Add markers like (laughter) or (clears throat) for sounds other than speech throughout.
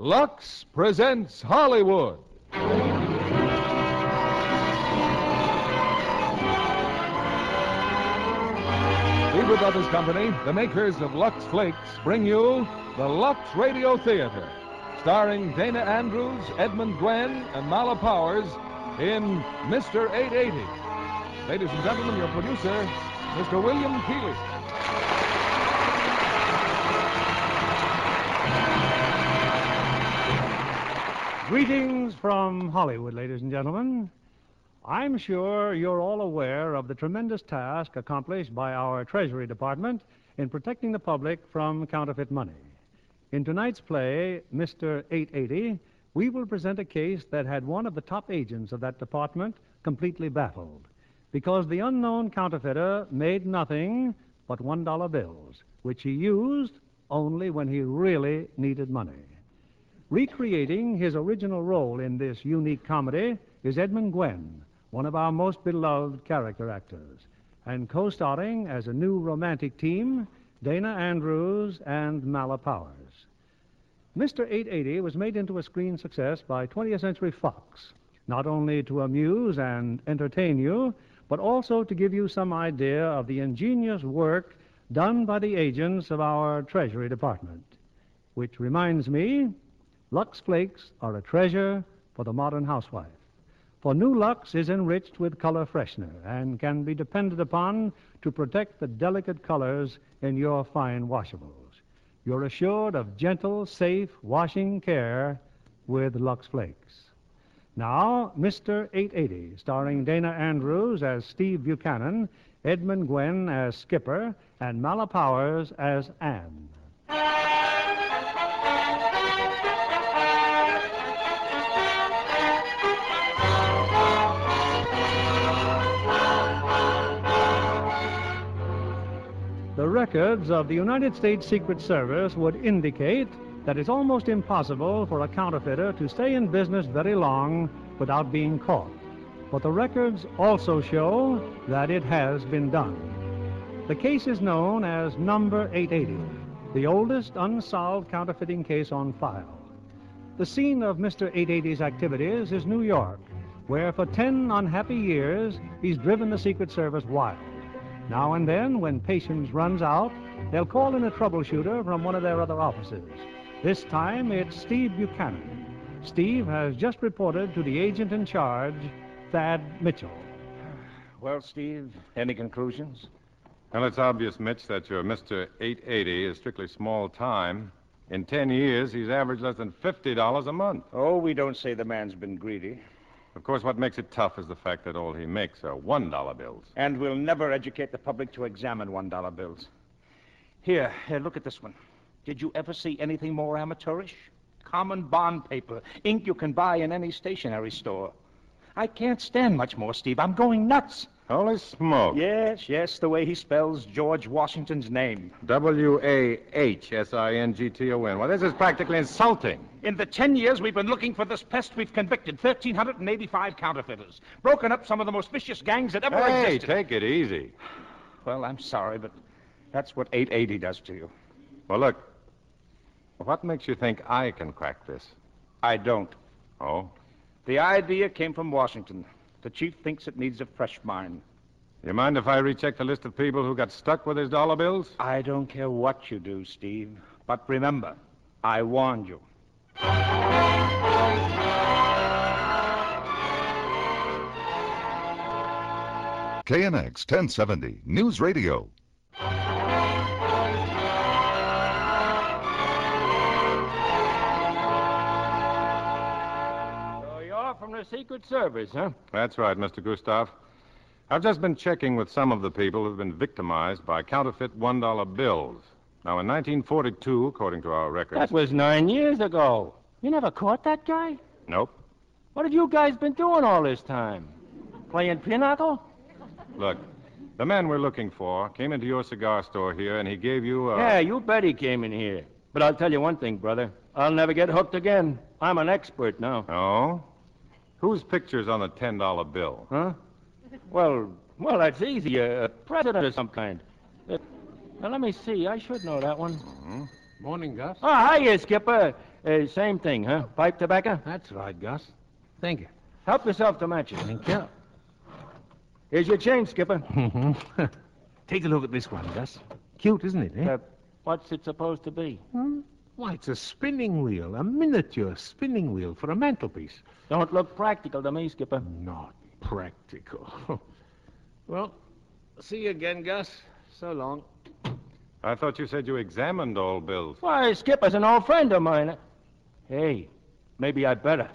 Lux presents Hollywood. Lever Brothers Company, the makers of Lux Flakes, bring you the Lux Radio Theater, starring Dana Andrews, Edmund Gwenn, and Mala Powers in Mr. 880. Ladies and gentlemen, your producer, Mr. William Keighley. Greetings from Hollywood, ladies and gentlemen. I'm sure you're all aware of the tremendous task accomplished by our Treasury Department in protecting the public from counterfeit money. In tonight's play, Mr. 880, we will present a case that had one of the top agents of that department completely baffled because the unknown counterfeiter made nothing but $1 bills, which he used only when he really needed money. Recreating his original role in this unique comedy is Edmund Gwenn, one of our most beloved character actors, and co starring as a new romantic team, Dana Andrews and Mala Powers. Mr. 880 was made into a screen success by 20th Century Fox, not only to amuse and entertain you, but also to give you some idea of the ingenious work done by the agents of our Treasury Department. Which reminds me, Lux Flakes are a treasure for the modern housewife. For new Lux is enriched with color freshener and can be depended upon to protect the delicate colors in your fine washables. You're assured of gentle, safe washing care with Lux Flakes. Now, Mr. 880, starring Dana Andrews as Steve Buchanan, Edmund Gwenn as Skipper, and Mala Powers as Anne. The records of the United States Secret Service would indicate that it's almost impossible for a counterfeiter to stay in business very long without being caught. But the records also show that it has been done. The case is known as Number 880, the oldest unsolved counterfeiting case on file. The scene of Mr. 880's activities is New York, where for 10 unhappy years he's driven the Secret Service wild. Now and then, when patience runs out, they'll call in a troubleshooter from one of their other offices. This time, it's Steve Buchanan. Steve has just reported to the agent in charge, Thad Mitchell. (sighs) Well, Steve, any conclusions? Well, it's obvious, Mitch, that your Mr. 880 is strictly small time. In ten years, he's averaged less than $50 a month. Oh, we don't say the man's been greedy. Of course, what makes it tough is the fact that all he makes are $1 bills. And we'll never educate the public to examine $1 bills. Here, here, look at this one. Did you ever see anything more amateurish? Common bond paper, ink you can buy in any stationery store. I can't stand much more, Steve. I'm going nuts. Holy smoke. Yes, yes, the way he spells George Washington's name. W A H S I N G T O N. Well, this is practically insulting. In the ten years we've been looking for this pest, we've convicted 1,385 counterfeiters, broken up some of the most vicious gangs that ever Hey, existed. take it easy. Well, I'm sorry, but that's what 880 does to you. Well, look. What makes you think I can crack this? I don't. Oh? The idea came from Washington. The chief thinks it needs a fresh mind. You mind if I recheck the list of people who got stuck with his dollar bills? I don't care what you do, Steve. But remember, I warned you. KNX 1070 News Radio. Secret Service, huh? That's right, Mr. Gustav. I've just been checking with some of the people who've been victimized by counterfeit $1 bills. Now, in 1942, according to our records. That was nine years ago. You never caught that guy? Nope. What have you guys been doing all this time? Playing pinochle? Look, the man we're looking for came into your cigar store here and he gave you a. Yeah, you bet he came in here. But I'll tell you one thing, brother. I'll never get hooked again. I'm an expert now. Oh? Whose picture's on the $10 bill? Huh? Well, well, that's easy. A, a president of some kind. Uh, now, let me see. I should know that one. Morning, Gus. Oh, hiya, Skipper. Uh, same thing, huh? Pipe tobacco? That's right, Gus. Thank you. Help yourself to matches. Thank you. Here's your change, Skipper. (laughs) Take a look at this one, Gus. Cute, isn't it, eh? Uh, what's it supposed to be? Why, it's a spinning wheel, a miniature spinning wheel for a mantelpiece. Don't look practical to me, Skipper. Not practical. (laughs) well, see you again, Gus. So long. I thought you said you examined all bills. Why, Skipper's an old friend of mine. Hey, maybe I better.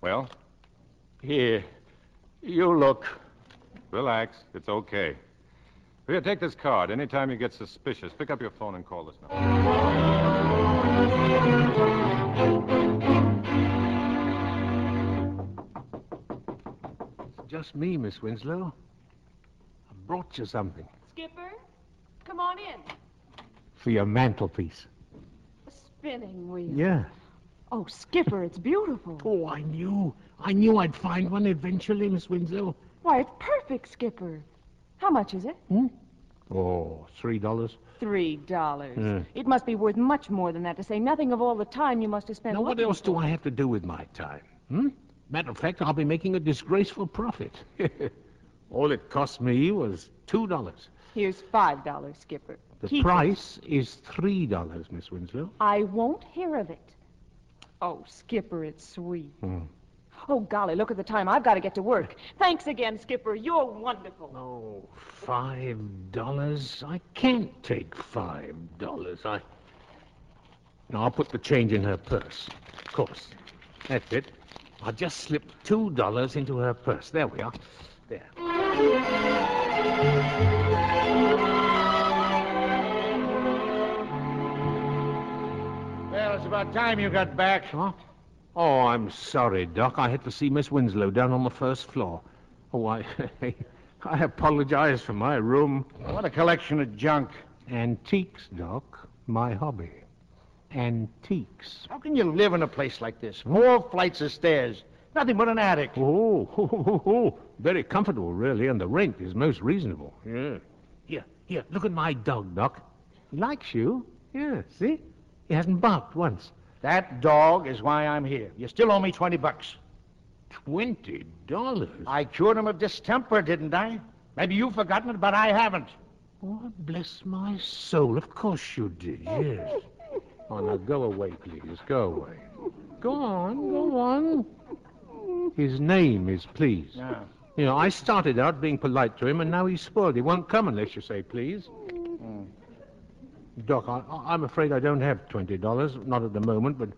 Well, Here, you look. relax. It's okay. Here, take this card. Anytime you get suspicious, pick up your phone and call this number. It's Just me, Miss Winslow. I brought you something Skipper, come on in. for your mantelpiece. A spinning wheel. Yeah. Oh, Skipper, it's beautiful. (laughs) Oh, I knew. I knew I'd find one eventually, Miss Winslow. Why, it's perfect, Skipper. How much is it? Hmm? Oh, three dollars. Three dollars. Hmm. It must be worth much more than that, to say nothing of all the time you must have spent. Now, what else do I have to do with my time? Hmm? Matter of fact, I'll be making a disgraceful profit. (laughs) All it cost me was two dollars. Here's five dollars, Skipper. The Keep price is three dollars, Miss Winslow. I won't hear of it. Oh, Skipper, it's sweet. Hmm. Oh, golly, look at the time. I've got to get to work. Thanks again, Skipper. You're wonderful. Oh, five dollars? I can't take five dollars. I. Now, I'll put the change in her purse. Of course. That's it. I'll just slip two dollars into her purse. There we are. There. Well, it's about time you got back. Huh? Oh, I'm sorry, Doc. I had to see Miss Winslow down on the first floor. Oh, I. (laughs) I apologize for my room. What a collection of junk. Antiques, Doc. My hobby. Antiques. How can you live in a place like this? Four flights of stairs. Nothing but an attic. Oh, ho, ho, ho, ho. very comfortable, really, and the rent is most reasonable. Yeah. Here, here, look at my dog, Doc. He likes you. Yeah, see? He hasn't barked once. That dog is why I'm here. You still owe me 20 bucks. Twenty dollars? I cured him of distemper, didn't I? Maybe you've forgotten it, but I haven't. Oh, bless my soul. Of course you did, yes. Oh, now go away, please. Go away. Go on, go on. His name is please. Yeah. You know, I started out being polite to him, and now he's spoiled. He won't come unless you say please. Doc, I, I'm afraid I don't have twenty dollars, not at the moment, but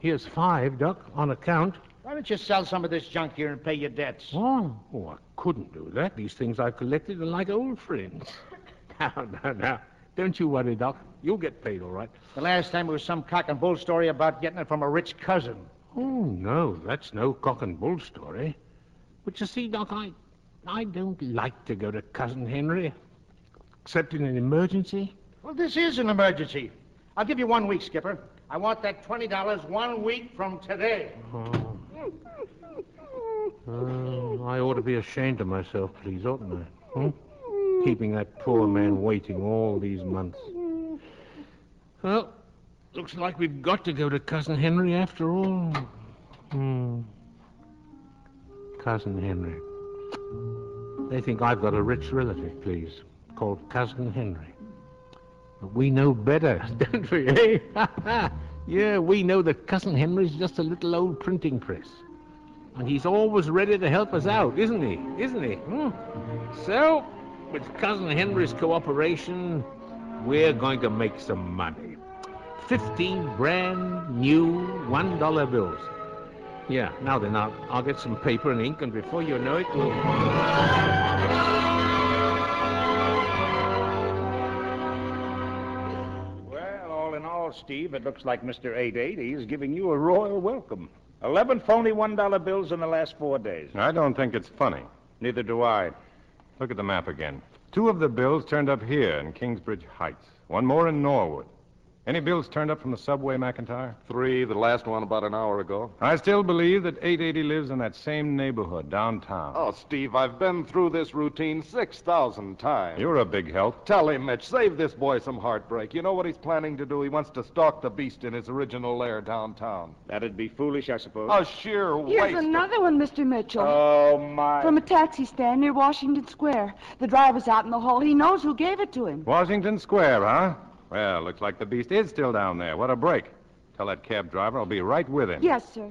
here's five, Doc, on account. Why don't you sell some of this junk here and pay your debts? Oh, oh, I couldn't do that. These things I've collected are like old friends. (laughs) Now, now, now, don't you worry, Doc. You'll get paid all right. The last time it was some cock and bull story about getting it from a rich cousin. Oh, no, that's no cock and bull story. But you see, Doc, I, I don't like to go to Cousin Henry, except in an emergency. Well, this is an emergency. I'll give you one week, Skipper. I want that $20 one week from today. Oh. Uh, I ought to be ashamed of myself, please, oughtn't I? Hmm? Keeping that poor man waiting all these months. Well, looks like we've got to go to Cousin Henry after all. Hmm. Cousin Henry. They think I've got a rich relative, please, called Cousin Henry. We know better, (laughs) don't we, eh? (laughs) yeah, we know that Cousin Henry's just a little old printing press. And he's always ready to help us out, isn't he? Isn't he? Hmm? So, with Cousin Henry's cooperation, we're going to make some money. Fifteen brand new one dollar bills. Yeah, now then, I'll, I'll get some paper and ink, and before you know it. Well, Steve, it looks like Mr. 880 is giving you a royal welcome. Eleven phony $1 bills in the last four days. I don't think it's funny. Neither do I. Look at the map again. Two of the bills turned up here in Kingsbridge Heights. One more in Norwood. Any bills turned up from the subway, McIntyre? Three, the last one about an hour ago. I still believe that 880 lives in that same neighborhood downtown. Oh, Steve, I've been through this routine 6,000 times. You're a big help. Tell him, Mitch, save this boy some heartbreak. You know what he's planning to do? He wants to stalk the beast in his original lair downtown. That'd be foolish, I suppose. A sheer waste. Here's another one, Mr. Mitchell. Oh, my. From a taxi stand near Washington Square. The driver's out in the hall. He knows who gave it to him. Washington Square, huh? Well, looks like the beast is still down there. What a break. Tell that cab driver I'll be right with him. Yes, sir.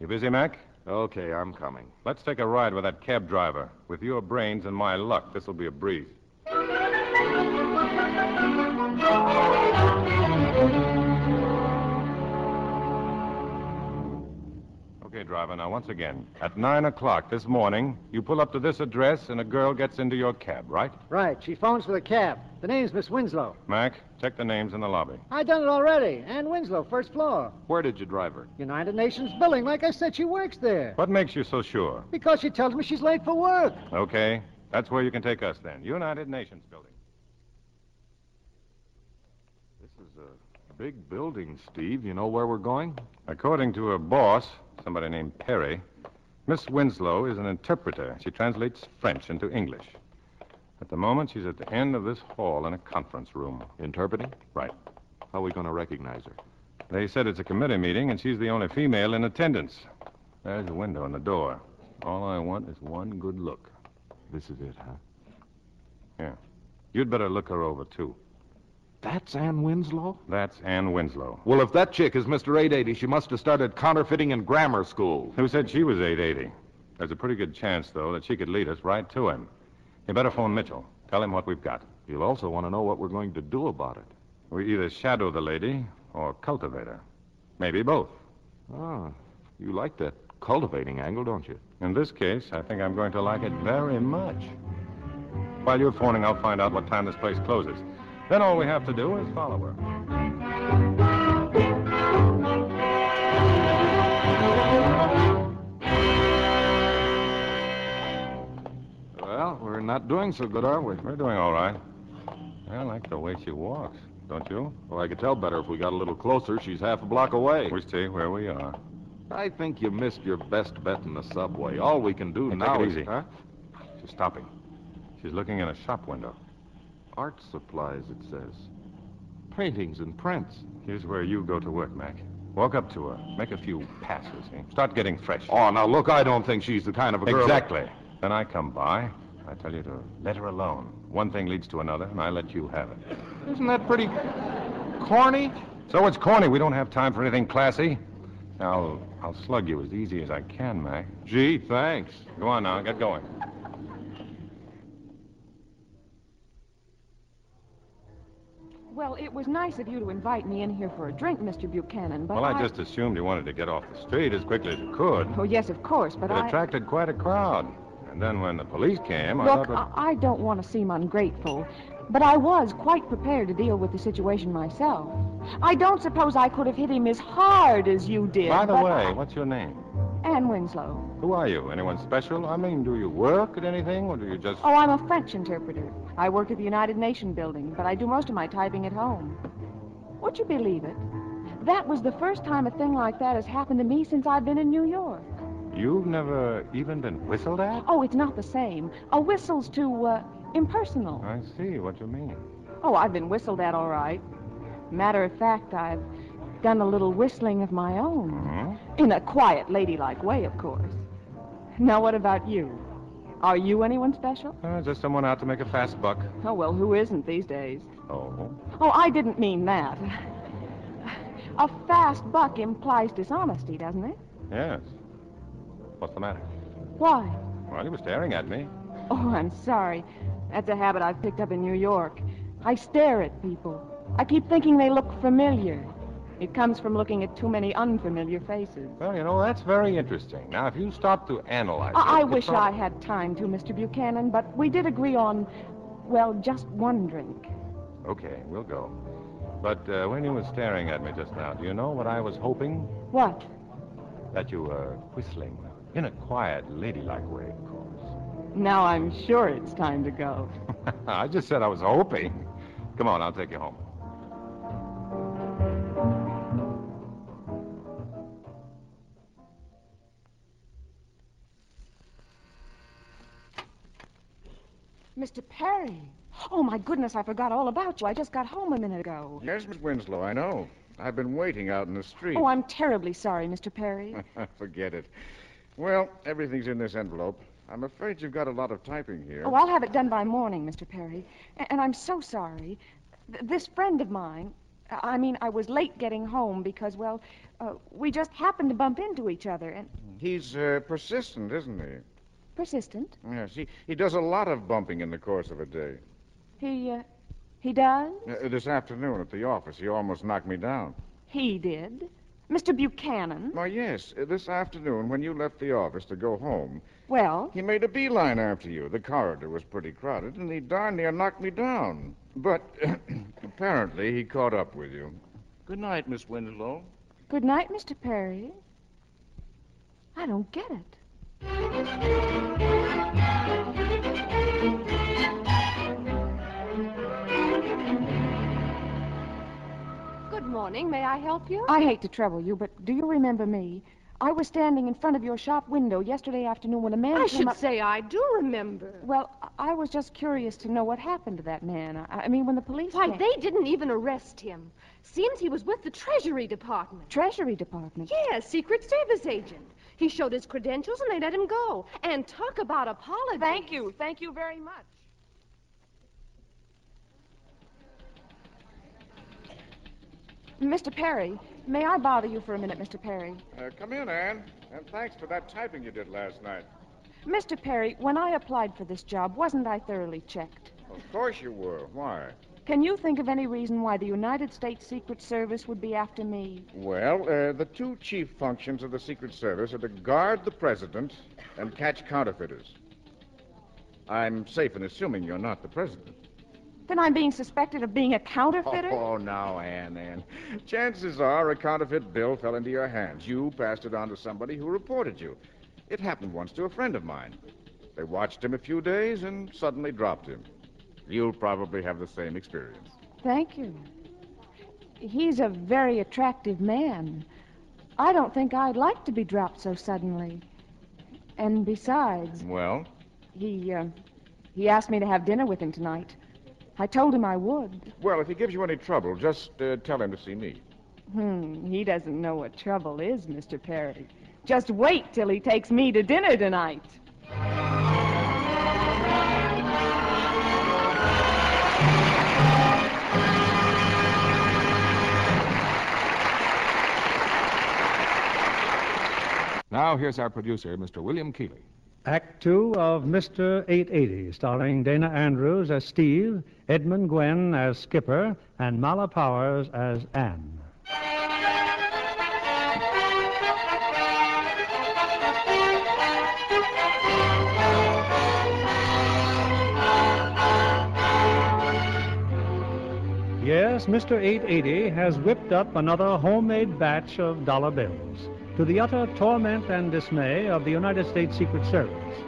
You busy, Mac? Okay, I'm coming. Let's take a ride with that cab driver. With your brains and my luck, this'll be a breeze. Okay, driver, now once again. At 9 o'clock this morning, you pull up to this address and a girl gets into your cab, right? Right. She phones for the cab. The name's Miss Winslow. Mac, check the names in the lobby. I done it already. Ann Winslow, first floor. Where did you drive her? United Nations building. Like I said, she works there. What makes you so sure? Because she tells me she's late for work. Okay, that's where you can take us then. United Nations building. This is a big building, Steve. You know where we're going? According to her boss, somebody named Perry, Miss Winslow is an interpreter. She translates French into English. At the moment, she's at the end of this hall in a conference room. Interpreting? Right. How are we going to recognize her? They said it's a committee meeting, and she's the only female in attendance. There's the window and the door. All I want is one good look. This is it, huh? Yeah. You'd better look her over, too. That's Ann Winslow? That's Ann Winslow. Well, if that chick is Mr. 880, she must have started counterfeiting in grammar school. Who said she was 880? There's a pretty good chance, though, that she could lead us right to him. You better phone Mitchell. Tell him what we've got. You'll also want to know what we're going to do about it. We either shadow the lady or cultivate her. Maybe both. Ah, you like that cultivating angle, don't you? In this case, I think I'm going to like it very much. While you're phoning, I'll find out what time this place closes. Then all we have to do is follow her. Well, we're not doing so good, are we? We're doing all right. I like the way she walks, don't you? Well, I could tell better if we got a little closer. She's half a block away. We see where we are. I think you missed your best bet in the subway. All we can do Hey, now take it is... easy. Huh? She's stopping. She's looking in a shop window. Art supplies, it says. Paintings and prints. Here's where you go to work, Mac. Walk up to her. Make a few passes. eh? Start getting fresh. Oh, now look, I don't think she's the kind of a girl... Exactly. Then I come by. I tell you to let her alone. One thing leads to another, and I let you have it. Isn't that pretty corny? So it's corny. We don't have time for anything classy. Now, I'll, I'll slug you as easy as I can, Mac. Gee, thanks. Go on now. Get going. Well, it was nice of you to invite me in here for a drink, Mr. Buchanan, but well, I just assumed you wanted to get off the street as quickly as you could. Oh, yes, of course, but it I... attracted quite a crowd. And then when the police came, I Look, thought... I, I don't want to seem ungrateful, but I was quite prepared to deal with the situation myself. I don't suppose I could have hit him as hard as you did. By the but way, I- what's your name? Anne Winslow. Who are you? Anyone special? I mean, do you work at anything, or do you just... Oh, I'm a French interpreter. I work at the United Nation building, but I do most of my typing at home. Would you believe it? That was the first time a thing like that has happened to me since I've been in New York. You've never even been whistled at? Oh, it's not the same. A whistle's too, uh, impersonal. I see what you mean. Oh, I've been whistled at all right. Matter of fact, I've done a little whistling of my own. Hmm? In a quiet, ladylike way, of course. Now, what about you? Are you anyone special? Uh, just someone out to make a fast buck. Oh, well, who isn't these days? Oh. Oh, I didn't mean that. A fast buck implies dishonesty, doesn't it? Yes. What's the matter? Why? Well, you were staring at me. Oh, I'm sorry. That's a habit I've picked up in New York. I stare at people. I keep thinking they look familiar. It comes from looking at too many unfamiliar faces. Well, you know, that's very interesting. Now, if you stop to analyze I, I it, you wish prob- I had time to, Mr. Buchanan, but we did agree on, well, just one drink. Okay, we'll go. But uh, when you were staring at me just now, do you know what I was hoping? What? That you were whistling. In a quiet, ladylike way, of course. Now I'm sure it's time to go. (laughs) I just said I was hoping. Come on, I'll take you home. Mr. Perry. Oh, my goodness, I forgot all about you. I just got home a minute ago. Yes, Miss Winslow, I know. I've been waiting out in the street. Oh, I'm terribly sorry, Mr. Perry. (laughs) Forget it. Well, everything's in this envelope. I'm afraid you've got a lot of typing here. Oh, I'll have it done by morning, Mr. Perry. A- And I'm so sorry. Th- This friend of mine, I mean, I was late getting home because, well, uh, we just happened to bump into each other and He's uh, persistent, isn't he? Persistent. Yes, he, he does a lot of bumping in the course of a day. He, uh, he does? Uh, this afternoon at the office, he almost knocked me down. He did. Mr. Buchanan. Why, yes, uh, this afternoon when you left the office to go home, Well, he made a beeline after you. The corridor was pretty crowded, and he darn near knocked me down. But (clears throat) apparently he caught up with you. Good night, Miss Winslow. good night, Mr. Perry. I don't get it. Good morning. May I help you? I hate to trouble you, but do you remember me? I was standing in front of your shop window yesterday afternoon when a man I came should up... say I do remember. Well, I was just curious to know what happened to that man. I, I mean, when the police Why, came... they didn't even arrest him. Seems he was with the Treasury Department. Treasury Department? Yes, Secret Service agent. He showed his credentials and they let him go. And talk about apology. Thank you. Thank you very much. Mr. Perry, may I bother you for a minute, Mr. Perry? Uh, come in, Anne. And thanks for that typing you did last night. Mr. Perry, when I applied for this job, wasn't I thoroughly checked? Of course you were. Why? Can you think of any reason why the United States Secret Service would be after me? Well, uh, the two chief functions of the Secret Service are to guard the president and catch counterfeiters. I'm safe in assuming you're not the president. Then I'm being suspected of being a counterfeiter? Oh, now, Anne, Anne. Chances are a counterfeit bill fell into your hands. You passed it on to somebody who reported you. It happened once to a friend of mine. They watched him a few days and suddenly dropped him. You'll probably have the same experience. Thank you. He's a very attractive man. I don't think I'd like to be dropped so suddenly. And besides, Well, he uh, he asked me to have dinner with him tonight. I told him I would. well, if he gives you any trouble, just uh, tell him to see me. Hmm, he doesn't know what trouble is, Mr. Perry. Just wait till he takes me to dinner tonight. Now, here's our producer, Mr. William Keighley. Act two of Mr. 880, starring Dana Andrews as Steve, Edmund Gwenn as Skipper, and Mala Powers as Anne. Yes, Mr. 880 has whipped up another homemade batch of dollar bills. To the utter torment and dismay of the United States Secret Service.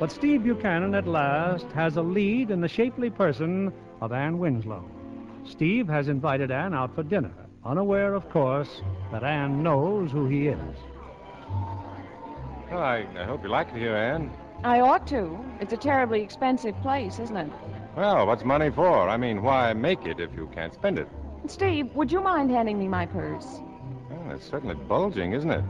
But Steve Buchanan at last has a lead in the shapely person of Anne Winslow. Steve has invited Anne out for dinner, unaware, of course, that Anne knows who he is. Well, I, I hope you like it here, Anne. I ought to. It's a terribly expensive place, isn't it? Well, what's money for? I mean, why make it if you can't spend it? Steve, would you mind handing me my purse? Well, it's certainly bulging, isn't it?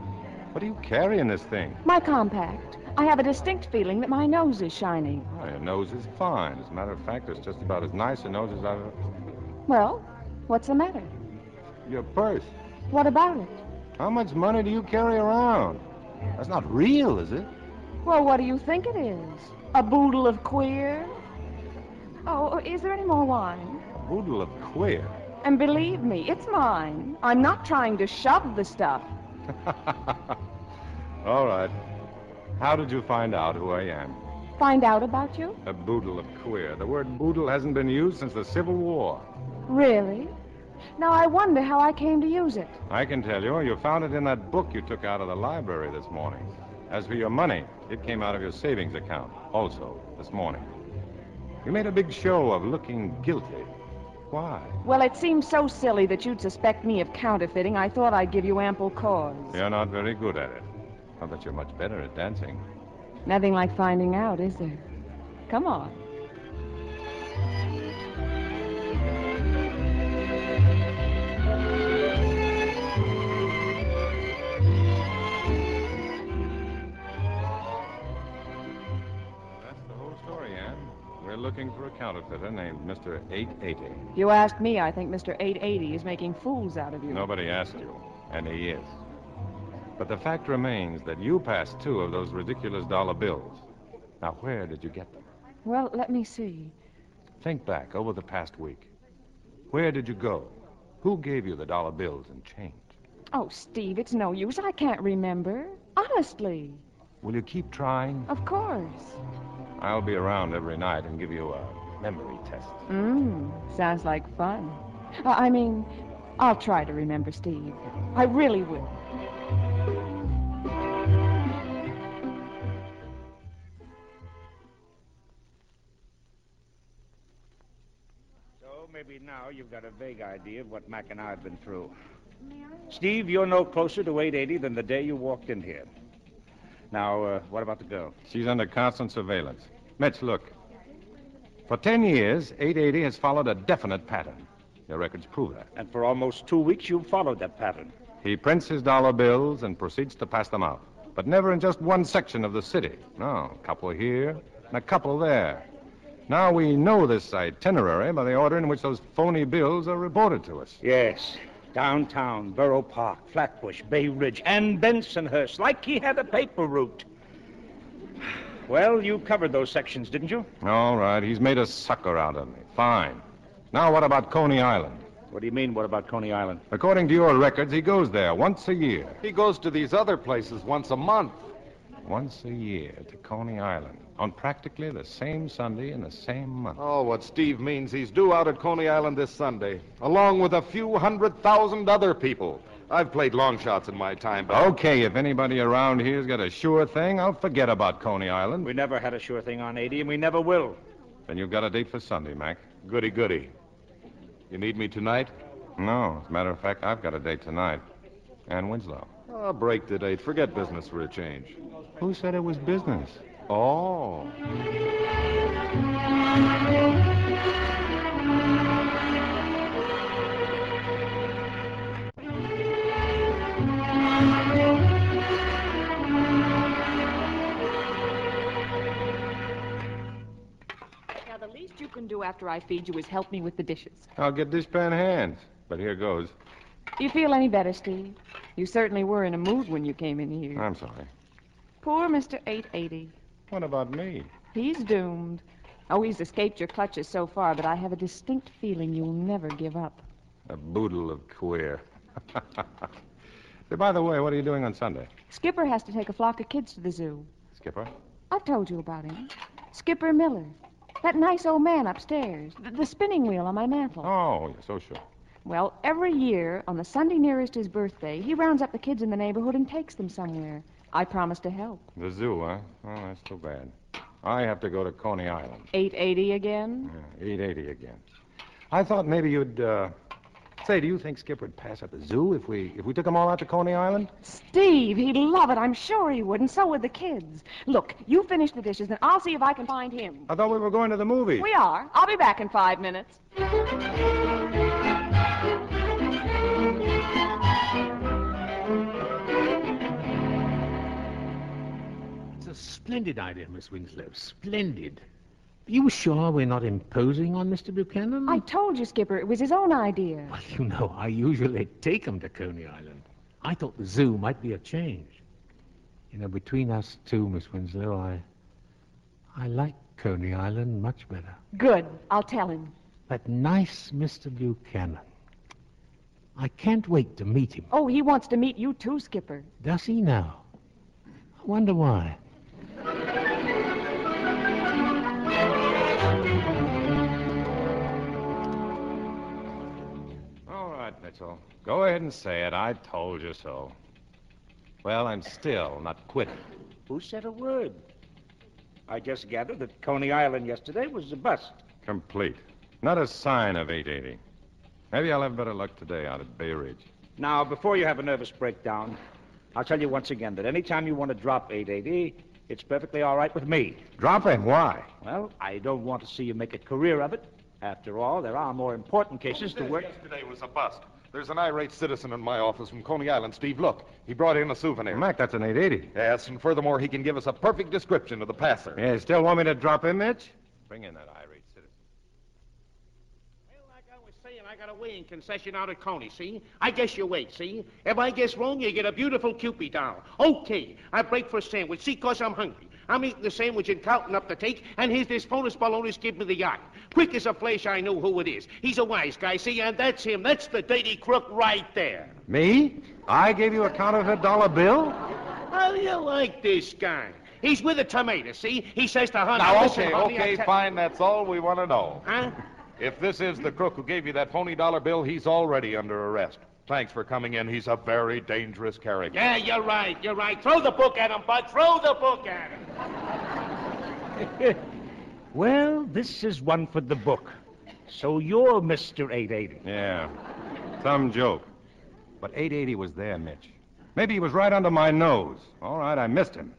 What do you carry in this thing? My compact. I have a distinct feeling that my nose is shining. Oh, your nose is fine. As a matter of fact, it's just about as nice a nose as I've ever... Well, what's the matter? Your purse. What about it? How much money do you carry around? That's not real, is it? Well, what do you think it is? A boodle of queer? Oh, is there any more wine? A boodle of queer. And believe me, it's mine. I'm not trying to shove the stuff. (laughs) All right. How did you find out who I am? Find out about you? A boodle of queer. The word boodle hasn't been used since the Civil War. Really? Now I wonder how I came to use it. I can tell you, you found it in that book you took out of the library this morning. As for your money, it came out of your savings account, also, this morning. You made a big show of looking guilty. Why? Well, it seems so silly that you'd suspect me of counterfeiting, I thought I'd give you ample cause. You're not very good at it. I bet you're much better at dancing. Nothing like finding out, is there? Come on. Looking for a counterfeiter named Mr. 880. You ask me, I think Mr. 880 is making fools out of you. Nobody asked you, and he is. But the fact remains that you passed two of those ridiculous dollar bills. Now, where did you get them? Well, let me see. Think back over the past week. Where did you go? Who gave you the dollar bills and change? Oh, Steve, it's no use. I can't remember. Honestly. Will you keep trying? Of course. I'll be around every night and give you a memory test. Mmm, sounds like fun. Uh, I mean, I'll try to remember, Steve. I really will. So maybe now you've got a vague idea of what Mac and I have been through. Steve, you're no closer to 880 than the day you walked in here. Now, uh, what about the girl? She's under constant surveillance. Mitch, look. For ten years, 880 has followed a definite pattern. Your records prove that. And for almost two weeks, you've followed that pattern. He prints his dollar bills and proceeds to pass them out. But never in just one section of the city. No, a couple here and a couple there. Now we know this itinerary by the order in which those phony bills are reported to us. Yes. Downtown, Borough Park, Flatbush, Bay Ridge, and Bensonhurst, like he had a paper route. Well, you covered those sections, didn't you? All right, he's made a sucker out of me. Fine. Now, what about Coney Island? What do you mean, what about Coney Island? According to your records, he goes there once a year. He goes to these other places once a month. Once a year to Coney Island on practically the same Sunday in the same month. Oh, what Steve means, he's due out at Coney Island this Sunday, along with a few hundred thousand other people. I've played long shots in my time, but. Okay, if anybody around here's got a sure thing, I'll forget about Coney Island. We never had a sure thing on 80, and we never will. Then you've got a date for Sunday, Mac. Goody, goody. You need me tonight? No, as a matter of fact, I've got a date tonight. Ann Winslow. Oh, break the date. Forget business for a change. Who said it was business? Oh. Now, the least you can do after I feed you is help me with the dishes. I'll get dishpan hands. But here goes. Do you feel any better, Steve? You certainly were in a mood when you came in here. I'm sorry. Poor Mr. 880. What about me? He's doomed. Oh, he's escaped your clutches so far, but I have a distinct feeling you'll never give up. A boodle of queer. Say, (laughs) by the way, what are you doing on Sunday? Skipper has to take a flock of kids to the zoo. Skipper? I've told you about him. Skipper Miller. That nice old man upstairs. The, the spinning wheel on my mantel. Oh, you're so sure. Well, every year, on the Sunday nearest his birthday, he rounds up the kids in the neighborhood and takes them somewhere. I promised to help. The zoo, huh? Oh, that's too bad. I have to go to Coney Island. 880 again? Yeah, 880 again. I thought maybe you'd, uh... Say, do you think Skip would pass at the zoo if we if we took them all out to Coney Island? Steve, he'd love it. I'm sure he would, and so would the kids. Look, you finish the dishes, and I'll see if I can find him. I thought we were going to the movies. We are. I'll be back in five minutes. Splendid idea, Miss Winslow. Splendid. Are you sure we're not imposing on Mr. Buchanan? I told you, Skipper, it was his own idea. Well, you know, I usually take him to Coney Island. I thought the zoo might be a change. You know, between us two, Miss Winslow, I. I like Coney Island much better. Good. I'll tell him. That nice Mr. Buchanan. I can't wait to meet him. Oh, he wants to meet you too, Skipper. Does he now? I wonder why. All right, Mitchell. Go ahead and say it. I told you so. Well, I'm still not quitting. Who said a word? I just gathered that Coney Island yesterday was a bust. Complete. Not a sign of 880. Maybe I'll have better luck today out at Bay Ridge. Now, before you have a nervous breakdown, I'll tell you once again that any time you want to drop 880, it's perfectly all right with me. Drop it? Why? Well, I don't want to see you make a career of it. After all, there are more important cases to work. Yesterday was a bust. There's an irate citizen in my office from Coney Island. Steve, look. He brought in a souvenir. Mac, that's an 880. Yes, and furthermore, he can give us a perfect description of the passer. Yeah, you still want me to drop him, Mitch? Bring in that irate citizen. Like I was saying, I got a weighing concession out at Coney, see? I guess you wait, see? If I guess wrong, you get a beautiful Cupid doll. Okay, I break for a sandwich, see, 'cause I'm hungry. I'm eating the sandwich and counting up the take, and here's this bonus balloonist give me the yacht. Quick as a flash, I know who it is. He's a wise guy, see, and that's him. That's the dirty crook right there. Me? I gave you a counterfeit dollar bill? How do you like this guy? He's with a tomato, see? He says to Hunter, Now, okay, okay, fine. That's all we want to know. Huh? If this is the crook who gave you that phony dollar bill, he's already under arrest. Thanks for coming in. He's a very dangerous character. Yeah, you're right, you're right. Throw the book at him, Bud. Throw the book at him. (laughs) Well, this is one for the book. So you're Mr. 880. Yeah. Some joke. But 880 was there, Mitch. Maybe he was right under my nose. All right, I missed him.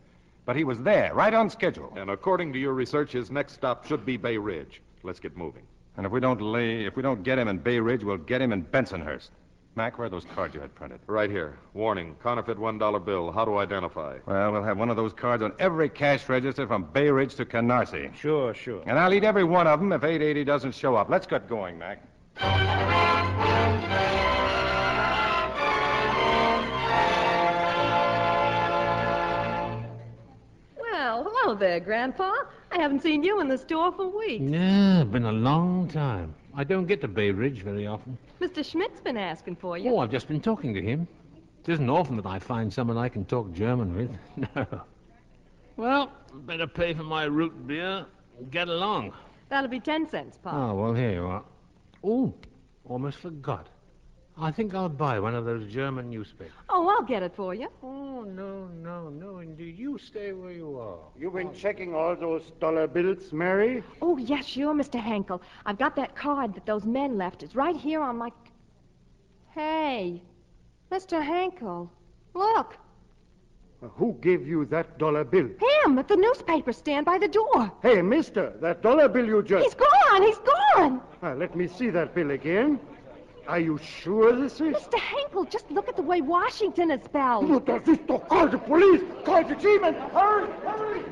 But he was there, right on schedule. And according to your research, his next stop should be Bay Ridge. Let's get moving. And if we don't lay, if we don't get him in Bay Ridge, we'll get him in Bensonhurst. Mac, where are those cards you had printed? Right here. Warning, counterfeit $1 bill. How to identify? Well, we'll have one of those cards on every cash register from Bay Ridge to Canarsie. Sure, sure. And I'll eat every one of them if 880 doesn't show up. Let's get going, Mac. Well, hello there, Grandpa. I haven't seen you in the store for weeks. Yeah, been a long time. I don't get to Bay Ridge very often. Mr. Schmidt's been asking for you. Oh, I've just been talking to him. It isn't often that I find someone I can talk German with. (laughs) No. Well, better pay for my root beer. Get along. That'll be ten cents, Pa. Oh, well, here you are. Oh, almost forgot. I think I'll buy one of those German newspapers. Oh, I'll get it for you. Oh, no, no, no, indeed. You stay where you are. You've been checking all those dollar bills, Mary? Oh, yes, sure, Mr. Henkel. I've got that card that those men left. It's right here on my. Hey, Mr. Henkel, look. Who gave you that dollar bill? Him at the newspaper stand by the door. Hey, mister, that dollar bill you just... He's gone. He's gone. Ah, let me see that bill again. Are you sure this is... Mr. Henkel, just look at the way Washington is spelled. Mutter, siehst doch, call the police! Call the G-men! Hurry! Hurry!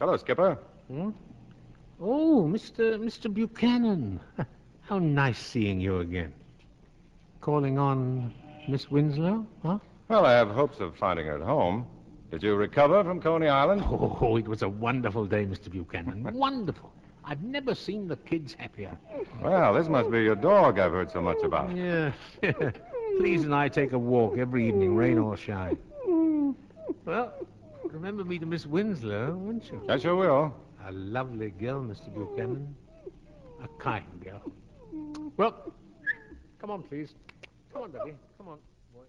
Hello, Skipper. Hmm? Oh, Mr. Mr. Buchanan. (laughs) How nice seeing you again. Calling on Miss Winslow, huh? Well, I have hopes of finding her at home. Did you recover from Coney Island? (laughs) Oh, it was a wonderful day, Mr. Buchanan. (laughs) wonderful. I've never seen the kids happier. Well, this must be your dog I've heard so much about. Yeah. (laughs) Please and I take a walk every evening, rain or shine. Well, remember me to Miss Winslow, won't you? I sure will. A lovely girl, Mr. Buchanan. A kind girl. Well, come on, please. Come on, Betty. Come on. Boy.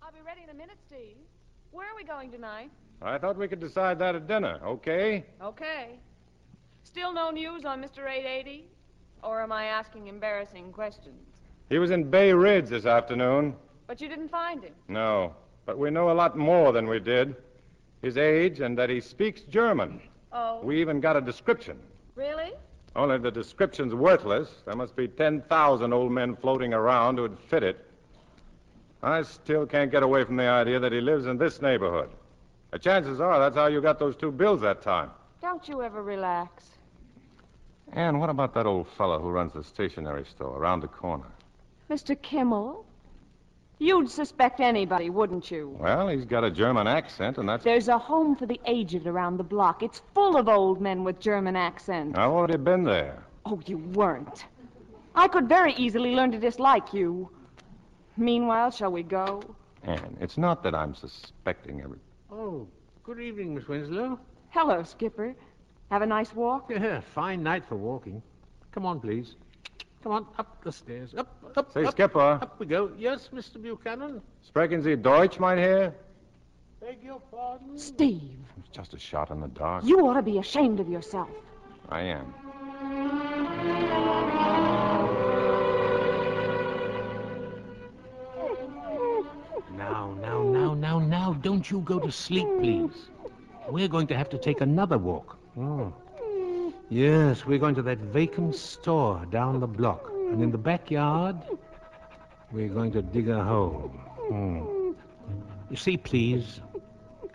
I'll be ready in a minute, Steve. Where are we going tonight? I thought we could decide that at dinner, okay? Okay. Still no news on Mr. 880? Or am I asking embarrassing questions? He was in Bay Ridge this afternoon. But you didn't find him. No, but we know a lot more than we did. His age and that he speaks German. Oh. We even got a description. Really? Only the description's worthless. There must be 10,000 old men floating around who'd fit it. I still can't get away from the idea that he lives in this neighborhood. The chances are that's how you got those two bills that time. Don't you ever relax. And what about that old fellow who runs the stationery store around the corner? Mr. Kimmel? You'd suspect anybody, wouldn't you? Well, he's got a German accent, and that's. There's a home for the aged around the block. It's full of old men with German accents. I've already been there. Oh, you weren't. I could very easily learn to dislike you. Meanwhile, shall we go? Anne, it's not that I'm suspecting every. Oh, good evening, Miss Winslow. Hello, Skipper. Have a nice walk? Yeah, (laughs) fine night for walking. Come on, please. Come on, up the stairs. Up, up, Say, up. Say, Skipper. Up we go. Yes, Mr. Buchanan? Sprechen Sie Deutsch, mein Herr? Beg your pardon? Steve, It's just a shot in the dark. you ought to be ashamed of yourself. I am. Now, now, now, now, now, don't you go to sleep, please. We're going to have to take another walk. Oh. Yes, we're going to that vacant store down the block. And in the backyard, we're going to dig a hole. Hmm. You see, please,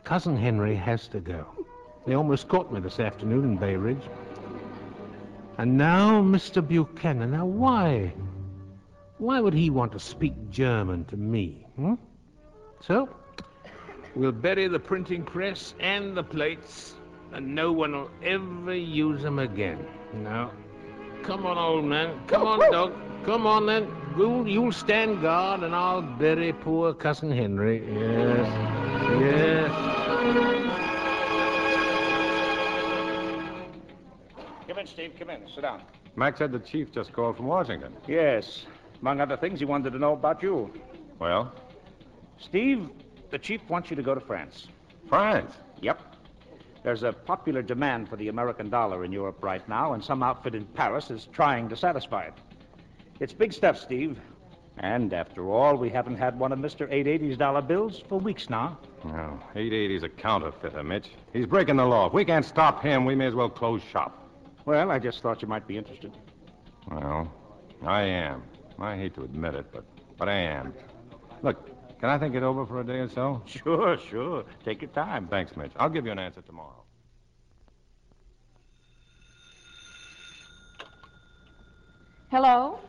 Cousin Henry has to go. They almost caught me this afternoon in Bay Ridge. And now, Mr. Buchanan, now why? Why would he want to speak German to me? Hmm? So, we'll bury the printing press and the plates, and no one will ever use them again. Now, Come on, old man. Come on, dog. Come on, then. You'll, you'll stand guard, and I'll bury poor Cousin Henry. Yes. Yes. Come in, Steve. Come in. Sit down. Mac said the chief just called from Washington. Yes. Among other things, he wanted to know about you. Well? Steve, the chief wants you to go to France. France? Yep. There's a popular demand for the American dollar in Europe right now, and some outfit in Paris is trying to satisfy it. It's big stuff, Steve. And after all, we haven't had one of Mr. 880's dollar bills for weeks now. No, 880's a counterfeiter, Mitch. He's breaking the law. If we can't stop him, we may as well close shop. Well, I just thought you might be interested. Well, I am. I hate to admit it, but but I am. Look, can I think it over for a day or so? (laughs) Sure, sure. Take your time. Thanks, Mitch. I'll give you an answer tomorrow. Hello?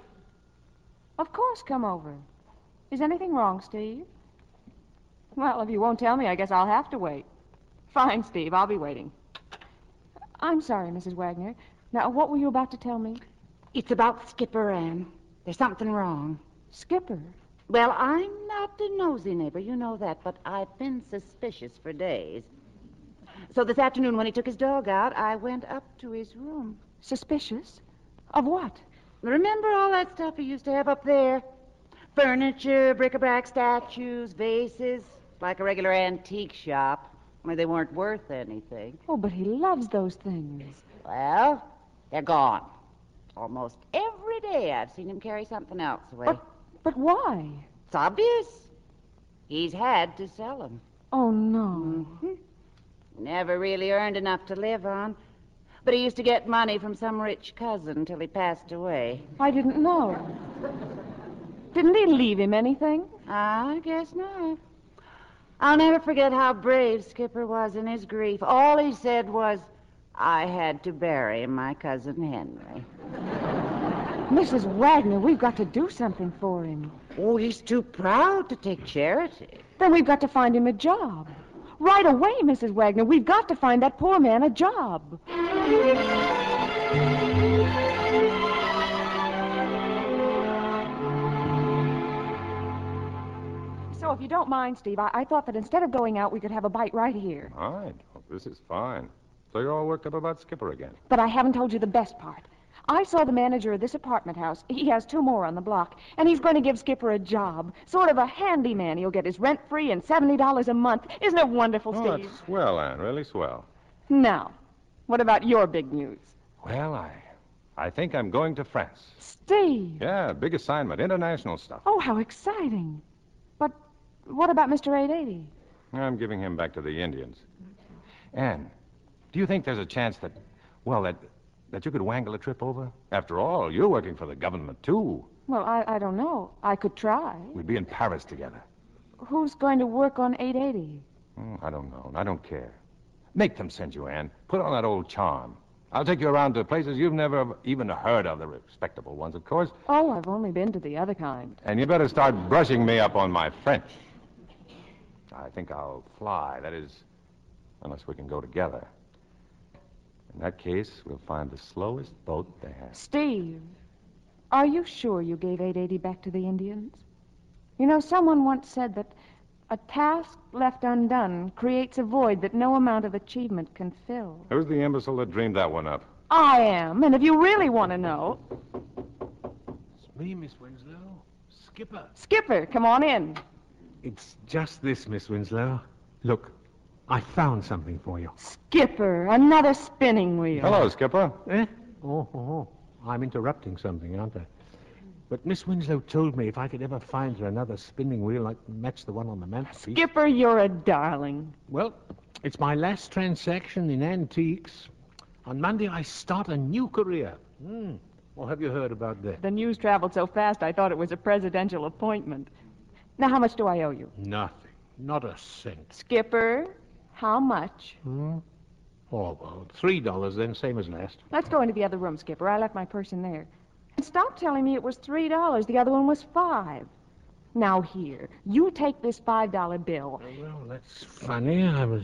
Of course, come over. Is anything wrong, Steve? Well, if you won't tell me, I guess I'll have to wait. Fine, Steve. I'll be waiting. I'm sorry, Mrs. Wagner. Now, what were you about to tell me? It's about Skipper Ann. There's something wrong. Skipper? Well, I'm not a nosy neighbor, you know that, but I've been suspicious for days. So this afternoon, when he took his dog out, I went up to his room. Suspicious? Of what? Remember all that stuff he used to have up there? Furniture, bric-a-brac, statues, vases, like a regular antique shop. Only they weren't worth anything. Oh, but he loves those things. Well, they're gone. Almost every day I've seen him carry something else away. But, but why? It's obvious. He's had to sell them. Oh, no. Mm-hmm. Never really earned enough to live on. But he used to get money from some rich cousin till he passed away. I didn't know. Didn't he leave him anything? I guess not. I'll never forget how brave Skipper was in his grief. All he said was, I had to bury my cousin Henry. Mrs. Wagner, we've got to do something for him. Oh, he's too proud to take charity. Then we've got to find him a job. Right away, Mrs. Wagner. We've got to find that poor man a job. So, if you don't mind, Steve, I, I thought that instead of going out, we could have a bite right here. All right. Well, this is fine. So you're all worked up about Skipper again. But I haven't told you the best part. I saw the manager of this apartment house. He has two more on the block, and he's going to give Skipper a job. Sort of a handyman. He'll get his rent free and $70 a month. Isn't it wonderful, Steve? Oh, Steve? that's swell, Anne. Really swell. Now, what about your big news? Well, I, I think I'm going to France. Steve! Yeah, big assignment, international stuff. Oh, how exciting. But what about Mr. 880? I'm giving him back to the Indians. Anne, do you think there's a chance that, well, that that you could wangle a trip over? After all, you're working for the government too. Well, I, I don't know. I could try. We'd be in Paris together. Who's going to work on 880? Hmm, I don't know. I don't care. Make them send you, Anne. Put on that old charm. I'll take you around to places you've never even heard of, the respectable ones, of course. Oh, I've only been to the other kind. And you better start brushing me up on my French. I think I'll fly. That is, unless we can go together. In that case, we'll find the slowest boat they have. Steve, are you sure you gave 880 back to the Indians? You know, someone once said that a task left undone creates a void that no amount of achievement can fill. Who's the imbecile that dreamed that one up? I am, and if you really want to know, It's me, Miss Winslow. Skipper. Skipper, come on in. It's just this, Miss Winslow. Look, I found something for you. Skipper, another spinning wheel. Hello, Skipper. Eh? Oh, oh, oh. I'm interrupting something, aren't I? But Miss Winslow told me if I could ever find her another spinning wheel like match the one on the mantelpiece. Skipper, you're a darling. Well, it's my last transaction in antiques. On Monday, I start a new career. Hmm. Well, have you heard about that? The news traveled so fast I thought it was a presidential appointment. Now, how much do I owe you? Nothing. Not a cent. Skipper, how much? Hmm? Oh, well, three dollars then, same as last. Let's go into the other room, Skipper. I left my purse in there. And stop telling me it was three dollars. The other one was five. Now here, you take this five dollar bill. Well, that's funny. I was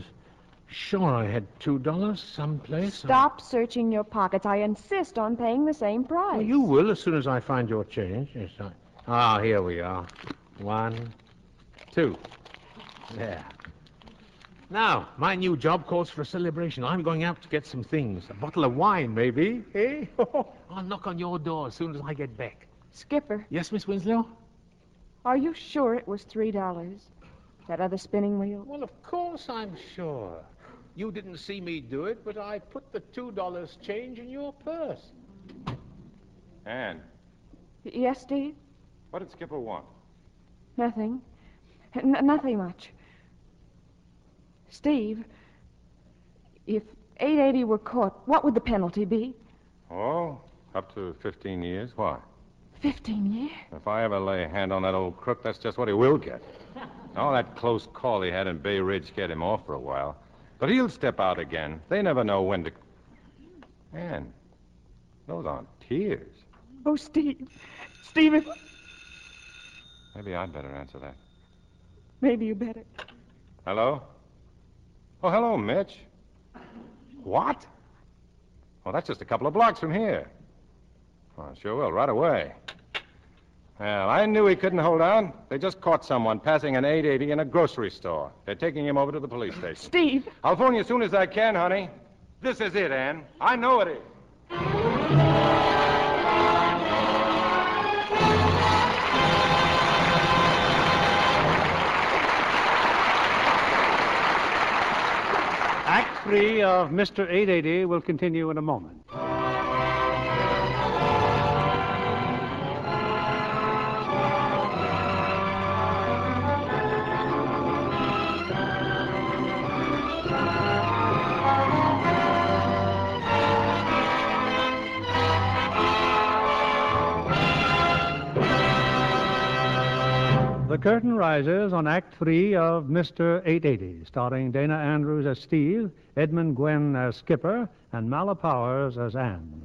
sure I had two dollars someplace. Stop searching your pockets. I insist on paying the same price. Well, you will as soon as I find your change. Yes, I... Ah, here we are. One, two. There. Now, my new job calls for a celebration. I'm going out to get some things. A bottle of wine, maybe. Eh? (laughs) I'll knock on your door as soon as I get back. Skipper, Yes, Miss Winslow? are you sure it was three dollars? That other spinning wheel? Well, of course I'm sure. You didn't see me do it, but I put the two dollars change in your purse. Anne, Y- Yes, Steve? what did Skipper want? Nothing. N- nothing much. Steve, if 880 were caught, what would the penalty be? Oh, up to 15 years. Why? 15 years? If I ever lay a hand on that old crook, that's just what he will get. (laughs) All that close call he had in Bay Ridge scared him off for a while. But he'll step out again. They never know when to. Anne, those aren't tears. Oh, Steve. Steve, if... Maybe I'd better answer that. Maybe you better. Hello? Oh, hello, Mitch. What? Well, that's just a couple of blocks from here. Well, sure will, right away. Well, I knew he couldn't hold on. They just caught someone passing an 880 in a grocery store. They're taking him over to the police station. Steve! I'll phone you as soon as I can, honey. This is it, Ann. I know it is. Three of Mr. 880 will continue in a moment. The curtain rises on Act Three of Mr. 880, starring Dana Andrews as Steve, Edmund Gwenn as Skipper, and Mala Powers as Anne.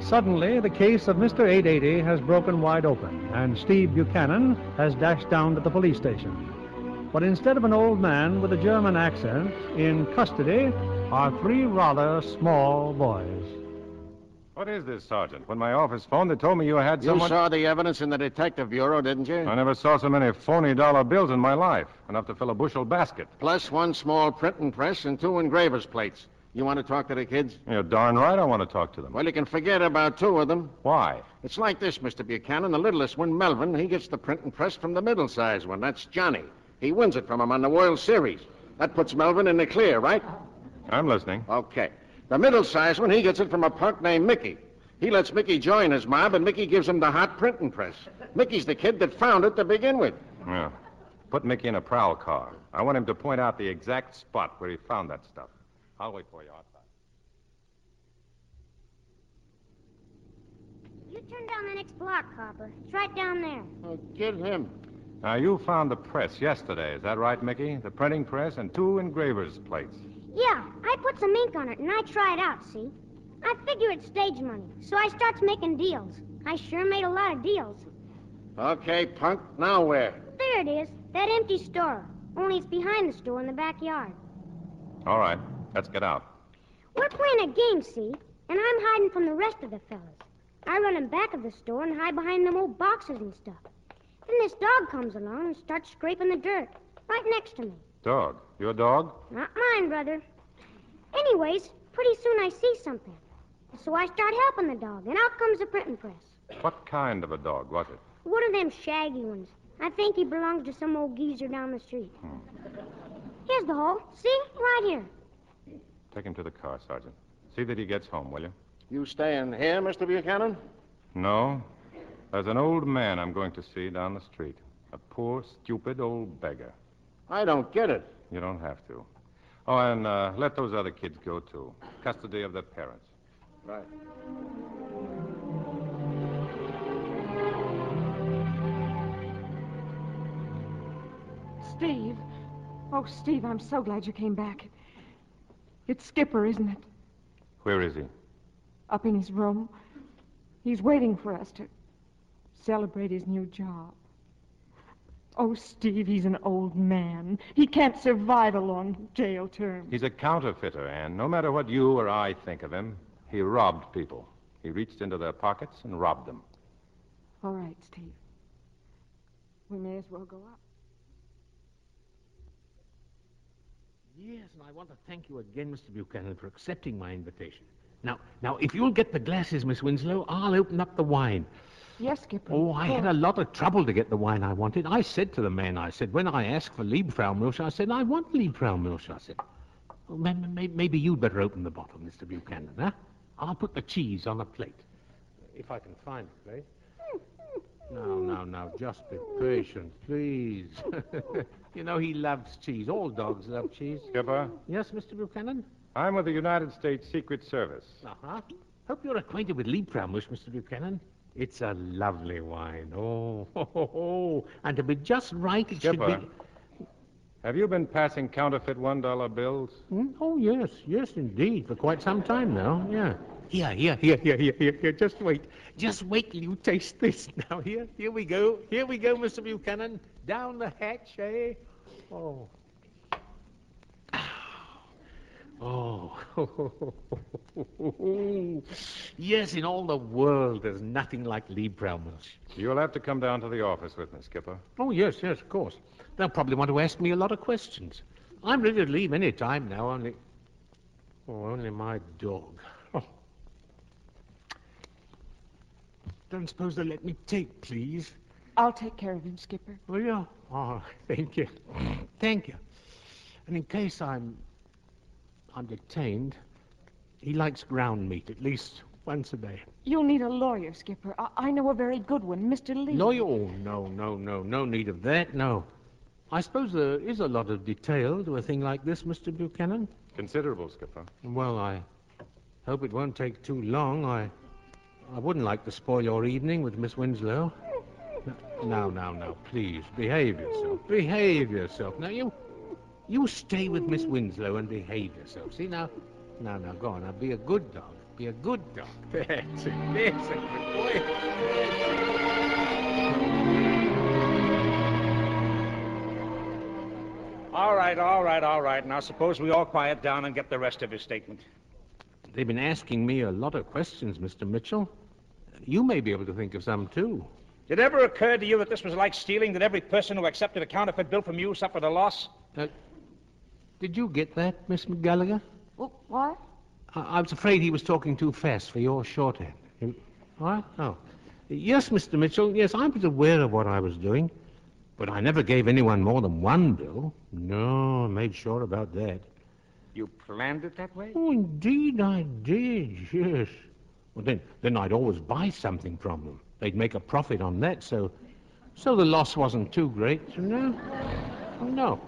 Suddenly, the case of Mr. 880 has broken wide open, and Steve Buchanan has dashed down to the police station. But instead of an old man with a German accent, in custody are three rather small boys. What is this, Sergeant? When my office phoned, they told me you had You someone... saw the evidence in the detective bureau, didn't you? I never saw so many phony dollar bills in my life. Enough to fill a bushel basket. Plus one small printing press and two engraver's plates. You want to talk to the kids? You're darn right I want to talk to them. Well, you can forget about two of them. Why? It's like this, Mr. Buchanan. The littlest one, Melvin, he gets the printing press from the middle-sized one. That's Johnny. He wins it from him on the World Series. That puts Melvin in the clear, right? I'm listening. Okay. The middle-sized one, he gets it from a punk named Mickey. He lets Mickey join his mob, and Mickey gives him the hot printing press. Mickey's the kid that found it to begin with. Yeah. Put Mickey in a prowl car. I want him to point out the exact spot where he found that stuff. I'll wait for you outside. You turn down the next block, Copper. It's right down there. Oh, get him. Now, you found the press yesterday. Is that right, Mickey? The printing press and two engraver's plates. Yeah, I put some ink on it and I try it out, see? I figure it's stage money, so I starts making deals. I sure made a lot of deals. Okay, punk. Now where? There it is, that empty store. Only it's behind the store in the backyard. All right. Let's get out. We're playing a game, see? And I'm hiding from the rest of the fellas. I run in back of the store and hide behind them old boxes and stuff. Then this dog comes along and starts scraping the dirt right next to me. Dog. Your dog? Not mine, brother. Anyways, pretty soon I see something. So I start helping the dog, and out comes the printing press. What kind of a dog was it? One of them shaggy ones. I think he belongs to some old geezer down the street. Hmm. Here's the hole. See? Right here. Take him to the car, Sergeant. See that he gets home, will you? You staying here, Mr. Buchanan? No. There's an old man I'm going to see down the street. A poor, stupid old beggar. I don't get it. You don't have to. Oh, and uh, let those other kids go, too. Custody of their parents. Right. Steve. Oh, Steve, I'm so glad you came back. It's Skipper, isn't it? Where is he? Up in his room. He's waiting for us to celebrate his new job. Oh, Steve, he's an old man. He can't survive a long jail term. He's a counterfeiter, Anne. No matter what you or I think of him, he robbed people. He reached into their pockets and robbed them. All right, Steve. We may as well go up. Yes, and I want to thank you again, Mr. Buchanan, for accepting my invitation. Now, now, if you'll get the glasses, Miss Winslow, I'll open up the wine. Yes, Skipper. Oh, I had a lot of trouble to get the wine I wanted. I said to the man, I said, when I asked for Liebfraumilch, I said, I want Liebfraumilch. I said, well, may- may- maybe you'd better open the bottle, Mr. Buchanan, huh? I'll put the cheese on a plate. If I can find the plate. No, no, no, just be patient, please. (laughs) you know, he loves cheese. All dogs love cheese. Skipper, Yes, Mr. Buchanan? I'm with the United States Secret Service. Uh-huh. Hope you're acquainted with Liebfraumilch, Mr. Buchanan. It's a lovely wine. Oh, ho, ho, ho. and to be just right, it Skipper, should be... have you been passing counterfeit one-dollar bills? Hmm? Oh, yes, yes, indeed, for quite some time now, yeah. Here, here, here, here, here, here, here, just wait. Just wait till you taste this. (laughs) Now, here, here we go. Here we go, Mr. Buchanan. Down the hatch, eh? Oh. Oh. (laughs) yes, in all the world, there's nothing like Liebfraumilch. You'll have to come down to the office with me, Skipper. Oh, yes, yes, of course. They'll probably want to ask me a lot of questions. I'm ready to leave any time now, only... Oh, only my dog. Oh. Don't suppose they'll let me take, please? I'll take care of him, Skipper. Will you? Oh, thank you. Thank you. And in case I'm... I'm detained, he likes ground meat at least once a day. You'll need a lawyer, Skipper. I, I know a very good one, Mr. Lee. Lawyer? Oh, no, no, no. No need of that, no. I suppose there is a lot of detail to a thing like this, Mr. Buchanan? Considerable, Skipper. Well, I hope it won't take too long. I I wouldn't like to spoil your evening with Miss Winslow. Now, now, now, please, behave yourself. Behave yourself. Now, you you stay with Miss Winslow and behave yourself. See, now, now, now, go on. Now, be a good dog. be a good dog. (laughs) That's it. That's boy. All right, all right, all right. Now, suppose we all quiet down and get the rest of his statement. They've been asking me a lot of questions, Mr. Mitchell. You may be able to think of some, too. Did it ever occur to you that this was like stealing, that every person who accepted a counterfeit bill from you suffered a loss? Uh, did you get that, Miss McGallagher? Well, what? I, I was afraid he was talking too fast for your shorthand. You- What? Oh. Yes, Mr. Mitchell. Yes, I was aware of what I was doing. But I never gave anyone more than one bill. No, I made sure about that. You planned it that way? Oh, indeed I did, yes. Well, then, then I'd always buy something from them. They'd make a profit on that, so so the loss wasn't too great, you know? Oh, no,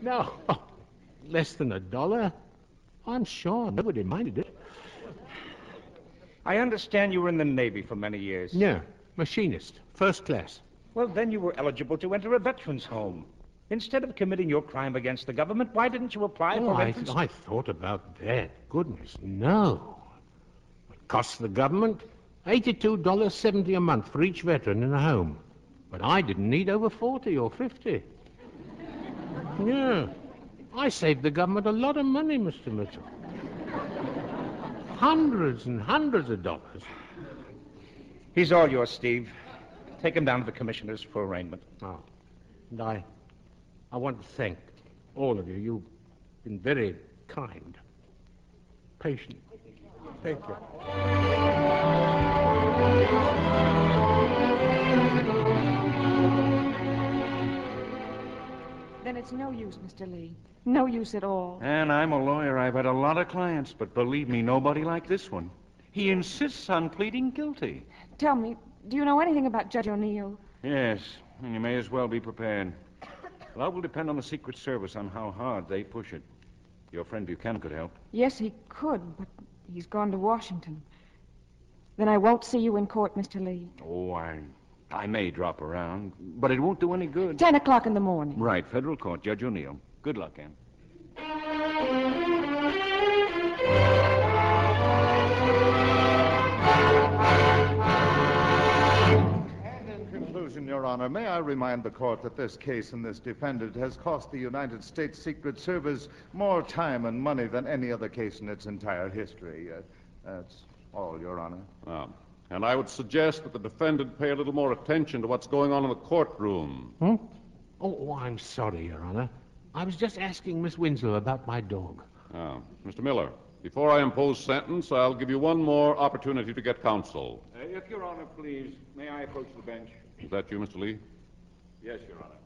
no. (laughs) Less than a dollar? I'm sure nobody minded it. I understand you were in the Navy for many years. Yeah, machinist, first class. Well, then you were eligible to enter a veteran's home. Instead of committing your crime against the government, why didn't you apply Oh, for I, entrance? I thought about that. Goodness, no. It costs the government $82.70 a month for each veteran in a home. But I didn't need over 40 or 50. (laughs) Yeah. I saved the government a lot of money, Mr. Mitchell. Hundreds and hundreds of dollars. He's all yours, Steve. Take him down to the commissioners for arraignment. Oh. And I, I want to thank all of you. You've been very kind, patient. Thank you. Then it's no use, Mr. Lee. No use at all. And I'm a lawyer. I've had a lot of clients, but believe me, nobody like this one. He insists on pleading guilty. Tell me, do you know anything about Judge O'Neill? Yes, and you may as well be prepared. A lot will depend on the Secret Service on how hard they push it. Your friend Buchanan could help. Yes, he could, but he's gone to Washington. Then I won't see you in court, Mr. Lee. Oh, I, I may drop around, but it won't do any good. Ten o'clock in the morning. Right, federal court, Judge O'Neill. Good luck, Ann. And in conclusion, Your Honor, may I remind the court that this case and this defendant has cost the United States Secret Service more time and money than any other case in its entire history. Uh, that's all, Your Honor. Ah, and I would suggest that the defendant pay a little more attention to what's going on in the courtroom. Hmm? Oh, oh, I'm sorry, Your Honor. I was just asking Miss Winslow about my dog. Ah, Mr. Miller, before I impose sentence, I'll give you one more opportunity to get counsel. Uh, if Your Honor, please, may I approach the bench? Is that you, Mr. Lee? Yes, Your Honor.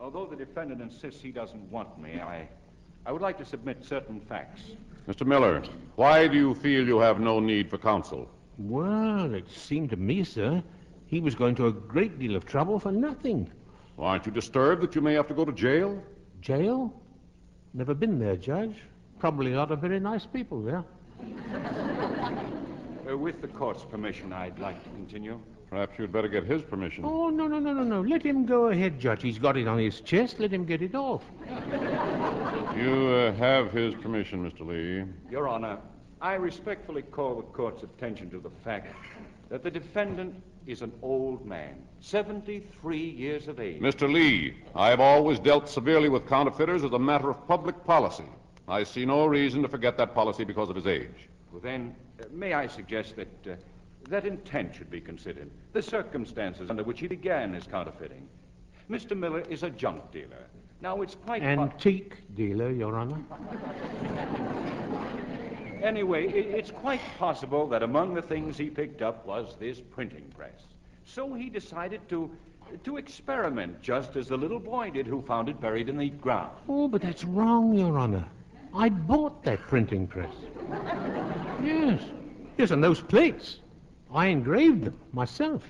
Although the defendant insists he doesn't want me, I, I would like to submit certain facts. Mr. Miller, why do you feel you have no need for counsel? Well, it seemed to me, sir, he was going to a great deal of trouble for nothing. Well, aren't you disturbed that you may have to go to jail? Jail? Never been there, Judge. Probably a lot of very nice people there. (laughs) Uh, with the court's permission, I'd like to continue. Perhaps you'd better get his permission. Oh, no, no, no, no, no. Let him go ahead, Judge. He's got it on his chest. Let him get it off. (laughs) You uh, have his permission, Mr. Lee. Your Honor, I respectfully call the court's attention to the fact that the defendant is an old man, 73 years of age. Mr. Lee, I have always dealt severely with counterfeiters as a matter of public policy. I see no reason to forget that policy because of his age. Well, then, uh, may I suggest that uh, that intent should be considered, the circumstances under which he began his counterfeiting. Mr. Miller is a junk dealer. Now, it's quite po- Antique dealer, Your Honor. Anyway, it's quite possible that among the things he picked up was this printing press. So he decided to to experiment, just as the little boy did who found it buried in the ground. Oh, but that's wrong, Your Honor. I bought that printing press. Yes. Yes, and those plates. I engraved them myself.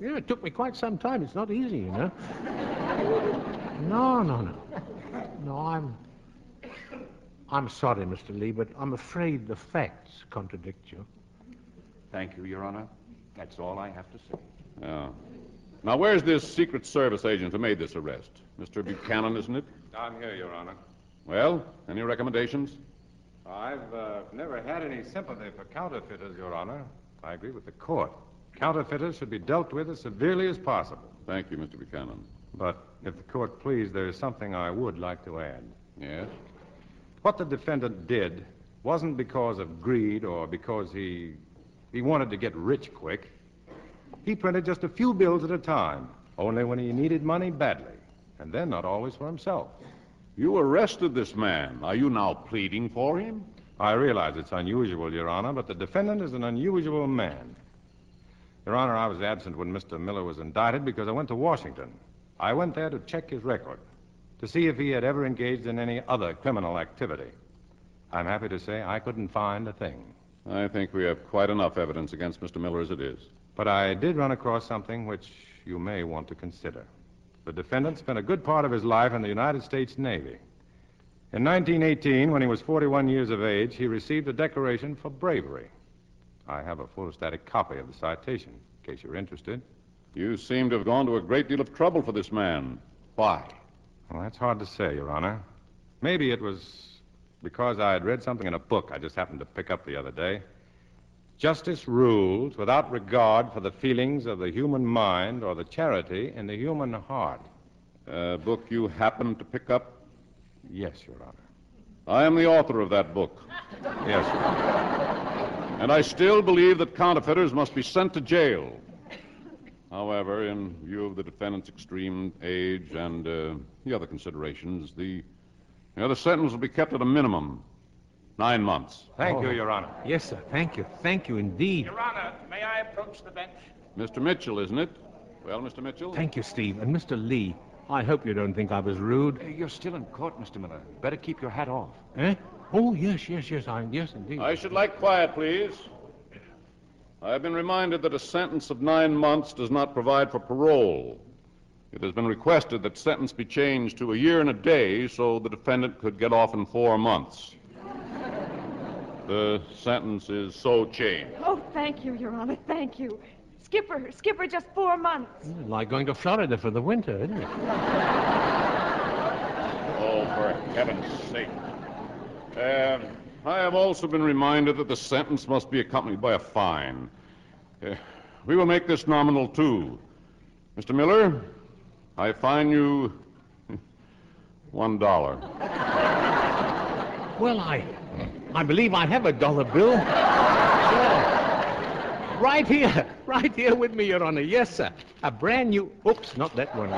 Yeah, it took me quite some time. It's not easy, you know. No, no, no. No, I'm. I'm sorry, Mr. Lee, but I'm afraid the facts contradict you. Thank you, Your Honor. That's all I have to say. Yeah. Now, where's this Secret Service agent who made this arrest? Mr. Buchanan, isn't it? I'm here, Your Honor. Well, any recommendations? I've uh, never had any sympathy for counterfeiters, Your Honor. I agree with the court. Counterfeiters should be dealt with as severely as possible. Thank you, Mr. Buchanan. But if the court please, there is something I would like to add. Yes? What the defendant did wasn't because of greed or because he he wanted to get rich quick. He printed just a few bills at a time, only when he needed money badly, and then not always for himself. You arrested this man. Are you now pleading for him? I realize it's unusual, Your Honor, but the defendant is an unusual man. Your Honor, I was absent when Mr. Miller was indicted because I went to Washington. I went there to check his record, to see if he had ever engaged in any other criminal activity. I'm happy to say I couldn't find a thing. I think we have quite enough evidence against Mr. Miller as it is. But I did run across something which you may want to consider. The defendant spent a good part of his life in the United States Navy. In 1918, when he was 41 years of age, he received a decoration for bravery. I have a photostatic copy of the citation, in case you're interested. You seem to have gone to a great deal of trouble for this man. Why? Well, that's hard to say, Your Honor. Maybe it was because I had read something in a book I just happened to pick up the other day. Justice rules without regard for the feelings of the human mind or the charity in the human heart. A book you happened to pick up? Yes, Your Honor. I am the author of that book. Yes, Your Honor. And I still believe that counterfeiters must be sent to jail. However, in view of the defendant's extreme age and uh, the other considerations, the, you know, the sentence will be kept at a minimum nine months. Thank you, Your Honor. Yes, sir. Thank you. Thank you indeed. Your Honor, may I approach the bench? Mr. Mitchell, isn't it? Well, Mr. Mitchell? Thank you, Steve. And Mr. Lee, I hope you don't think I was rude. You're still in court, Mr. Miller. Better keep your hat off. Eh? Oh, yes, yes, yes, I, yes, indeed. I should like quiet, please. I have been reminded that a sentence of nine months does not provide for parole. It has been requested that sentence be changed to a year and a day so the defendant could get off in four months. The sentence is so changed. Oh, thank you, Your Honor, thank you. Skipper, Skipper, just four months. Like going to Florida for the winter, isn't it? Oh, for heaven's sake. Um, I have also been reminded that the sentence must be accompanied by a fine. Uh, we will make this nominal, too. Mr. Miller, I fine you (laughs) one dollar. Well, I, I believe I have a dollar bill. Right here, right here with me, Your Honor. Yes, sir. A brand new. Oops, not that one.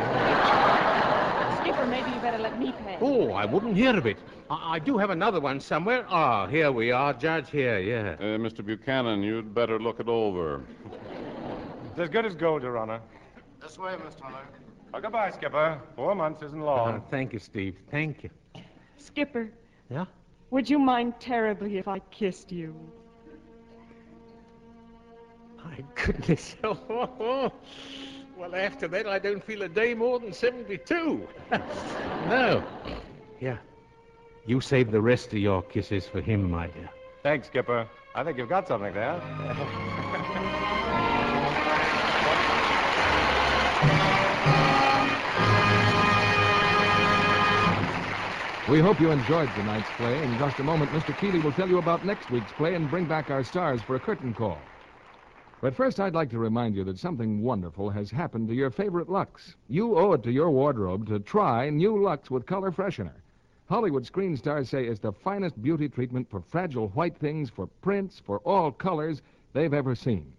Skipper, maybe you better let me pay. Oh, I wouldn't hear of it. I, I do have another one somewhere. Ah, here we are, Judge. Here, yeah. Uh, Mr. Buchanan, you'd better look it over. It's as good as gold, Your Honor. This way, Mr. Miller. Oh, goodbye, Skipper. Four months isn't long. Uh, thank you, Steve. Thank you. Skipper, Yeah? would you mind terribly if I kissed you? My goodness. (laughs) well, after that, I don't feel a day more than 72. (laughs) no. Yeah. You save the rest of your kisses for him, my dear. Thanks, Skipper. I think you've got something there. (laughs) We hope you enjoyed tonight's play. In just a moment, Mr. Keighley will tell you about next week's play and bring back our stars for a curtain call. But first, I'd like to remind you that something wonderful has happened to your favorite Lux. You owe it to your wardrobe to try new Lux with color freshener. Hollywood screen stars say it's the finest beauty treatment for fragile white things, for prints, for all colors they've ever seen.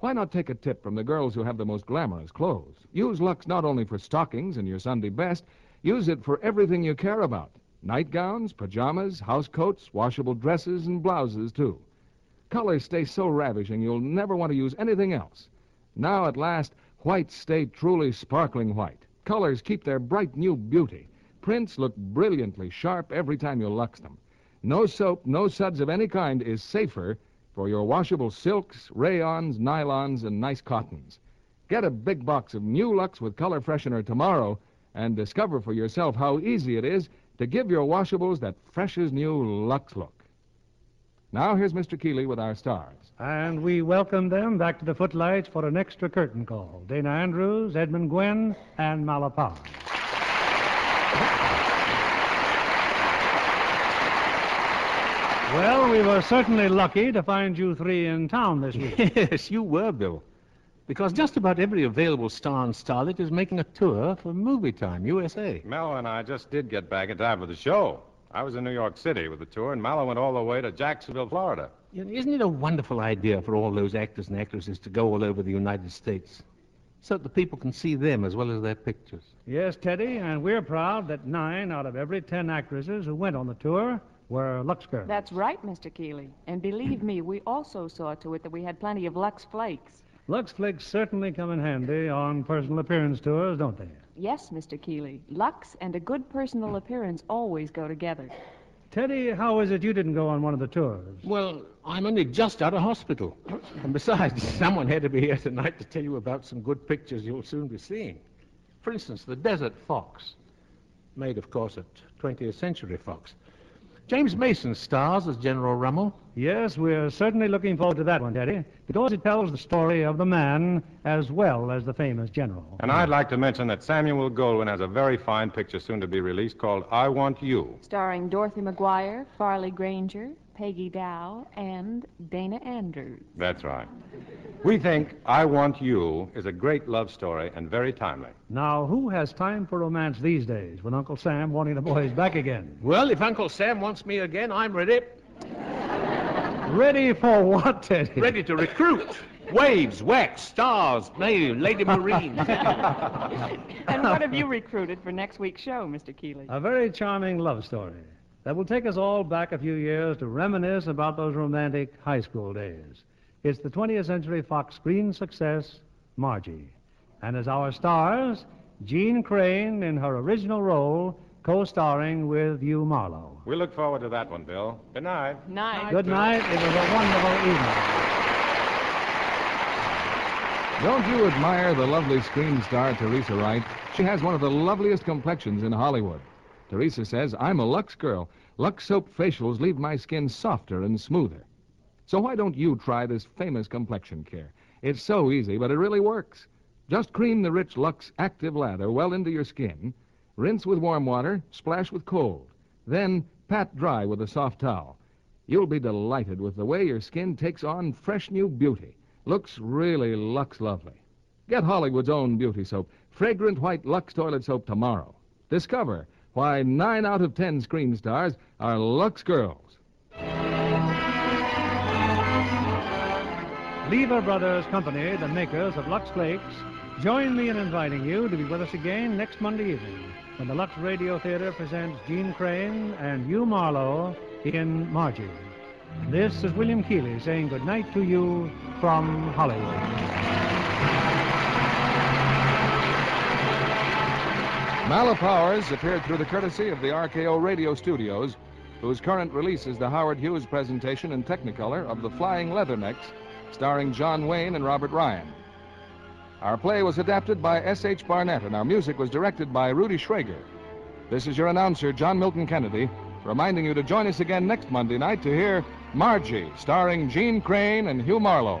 Why not take a tip from the girls who have the most glamorous clothes? Use Lux not only for stockings and your Sunday best, use it for everything you care about nightgowns, pajamas, housecoats, washable dresses, and blouses, too. Colors stay so ravishing you'll never want to use anything else. Now, at last, whites stay truly sparkling white. Colors keep their bright new beauty. Prints look brilliantly sharp every time you lux them. No soap, no suds of any kind is safer for your washable silks, rayons, nylons, and nice cottons. Get a big box of new Lux with color freshener tomorrow and discover for yourself how easy it is to give your washables that fresh as new Lux look. Now, here's Mr. Keighley with our stars. And we welcome them back to the footlights for an extra curtain call. Dana Andrews, Edmund Gwenn, and Mala well, we were certainly lucky to find you three in town this week. (laughs) Yes, you were, Bill. Because just about every available star and starlet is making a tour for Movie Time, USA. Mel and I just did get back in time for the show. I was in New York City with the tour, and Mallow went all the way to Jacksonville, Florida. You know, Isn't it a wonderful idea for all those actors and actresses to go all over the United States so that the people can see them as well as their pictures? Yes, Teddy, and we're proud that nine out of every ten actresses who went on the tour were Lux girls. That's right, Mr. Keighley. And believe me, we also saw to it that we had plenty of Lux Flakes. Lux Flakes certainly come in handy on personal appearance tours, don't they? Yes, Mr. Keighley. Lux and a good personal appearance always go together. Teddy, how is it you didn't go on one of the tours? Well, I'm only just out of hospital. And besides, (laughs) someone had to be here tonight to tell you about some good pictures you'll soon be seeing. For instance, the Desert Fox, made, of course, at 20th Century Fox. James Mason stars as General Rommel. Yes, we're certainly looking forward to that one, Teddy, because it tells the story of the man as well as the famous general. And I'd like to mention that Samuel Goldwyn has a very fine picture soon to be released called I Want You. Starring Dorothy McGuire, Farley Granger, Peggy Dow, and Dana Andrews. That's right. We think I Want You is a great love story and very timely. Now, who has time for romance these days with Uncle Sam wanting the boys back again? Well, if Uncle Sam wants me again, I'm ready. Ready for what, Teddy? Ready to recruit. Waves, WACs, stars, maybe Lady Marine. (laughs) And what have you recruited for next week's show, Mr. Keighley? A very charming love story that will take us all back a few years to reminisce about those romantic high school days. It's the 20th Century Fox screen success, Margie. And as our stars, Jeanne Crain in her original role, co starring with Hugh Marlowe. We look forward to that one, Bill. Good night. Night. Good night. It was a wonderful evening. Don't you admire the lovely screen star Teresa Wright? She has one of the loveliest complexions in Hollywood. Teresa says, I'm a Lux girl. Lux soap facials leave my skin softer and smoother. So why don't you try this famous complexion care? It's so easy, but it really works. Just cream the rich Lux active lather well into your skin, rinse with warm water, splash with cold, then pat dry with a soft towel. You'll be delighted with the way your skin takes on fresh new beauty. Looks really Lux lovely. Get Hollywood's own beauty soap, fragrant white Lux toilet soap tomorrow. Discover why nine out of ten screen stars are Lux girls. Lever Brothers Company, the makers of Lux Flakes, join me in inviting you to be with us again next Monday evening when the Lux Radio Theater presents Jeanne Crain and Hugh Marlowe in Margie. This is William Keighley saying good night to you from Hollywood. Mala Powers appeared through the courtesy of the RKO Radio Studios, whose current release is the Howard Hughes presentation in Technicolor of The Flying Leathernecks, starring John Wayne and Robert Ryan. Our play was adapted by S.H. Barnett, and our music was directed by Rudy Schrager. This is your announcer, John Milton Kennedy, reminding you to join us again next Monday night to hear Margie, starring Jeanne Crain and Hugh Marlowe.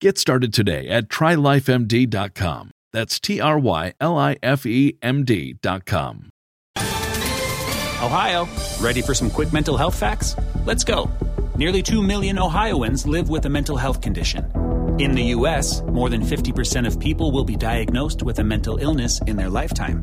Get started today at trylifemd.com. That's T R Y L I F E M D.com. Ohio, ready for some quick mental health facts? Let's go. Nearly 2 million Ohioans live with a mental health condition. In the U.S., more than 50% of people will be diagnosed with a mental illness in their lifetime.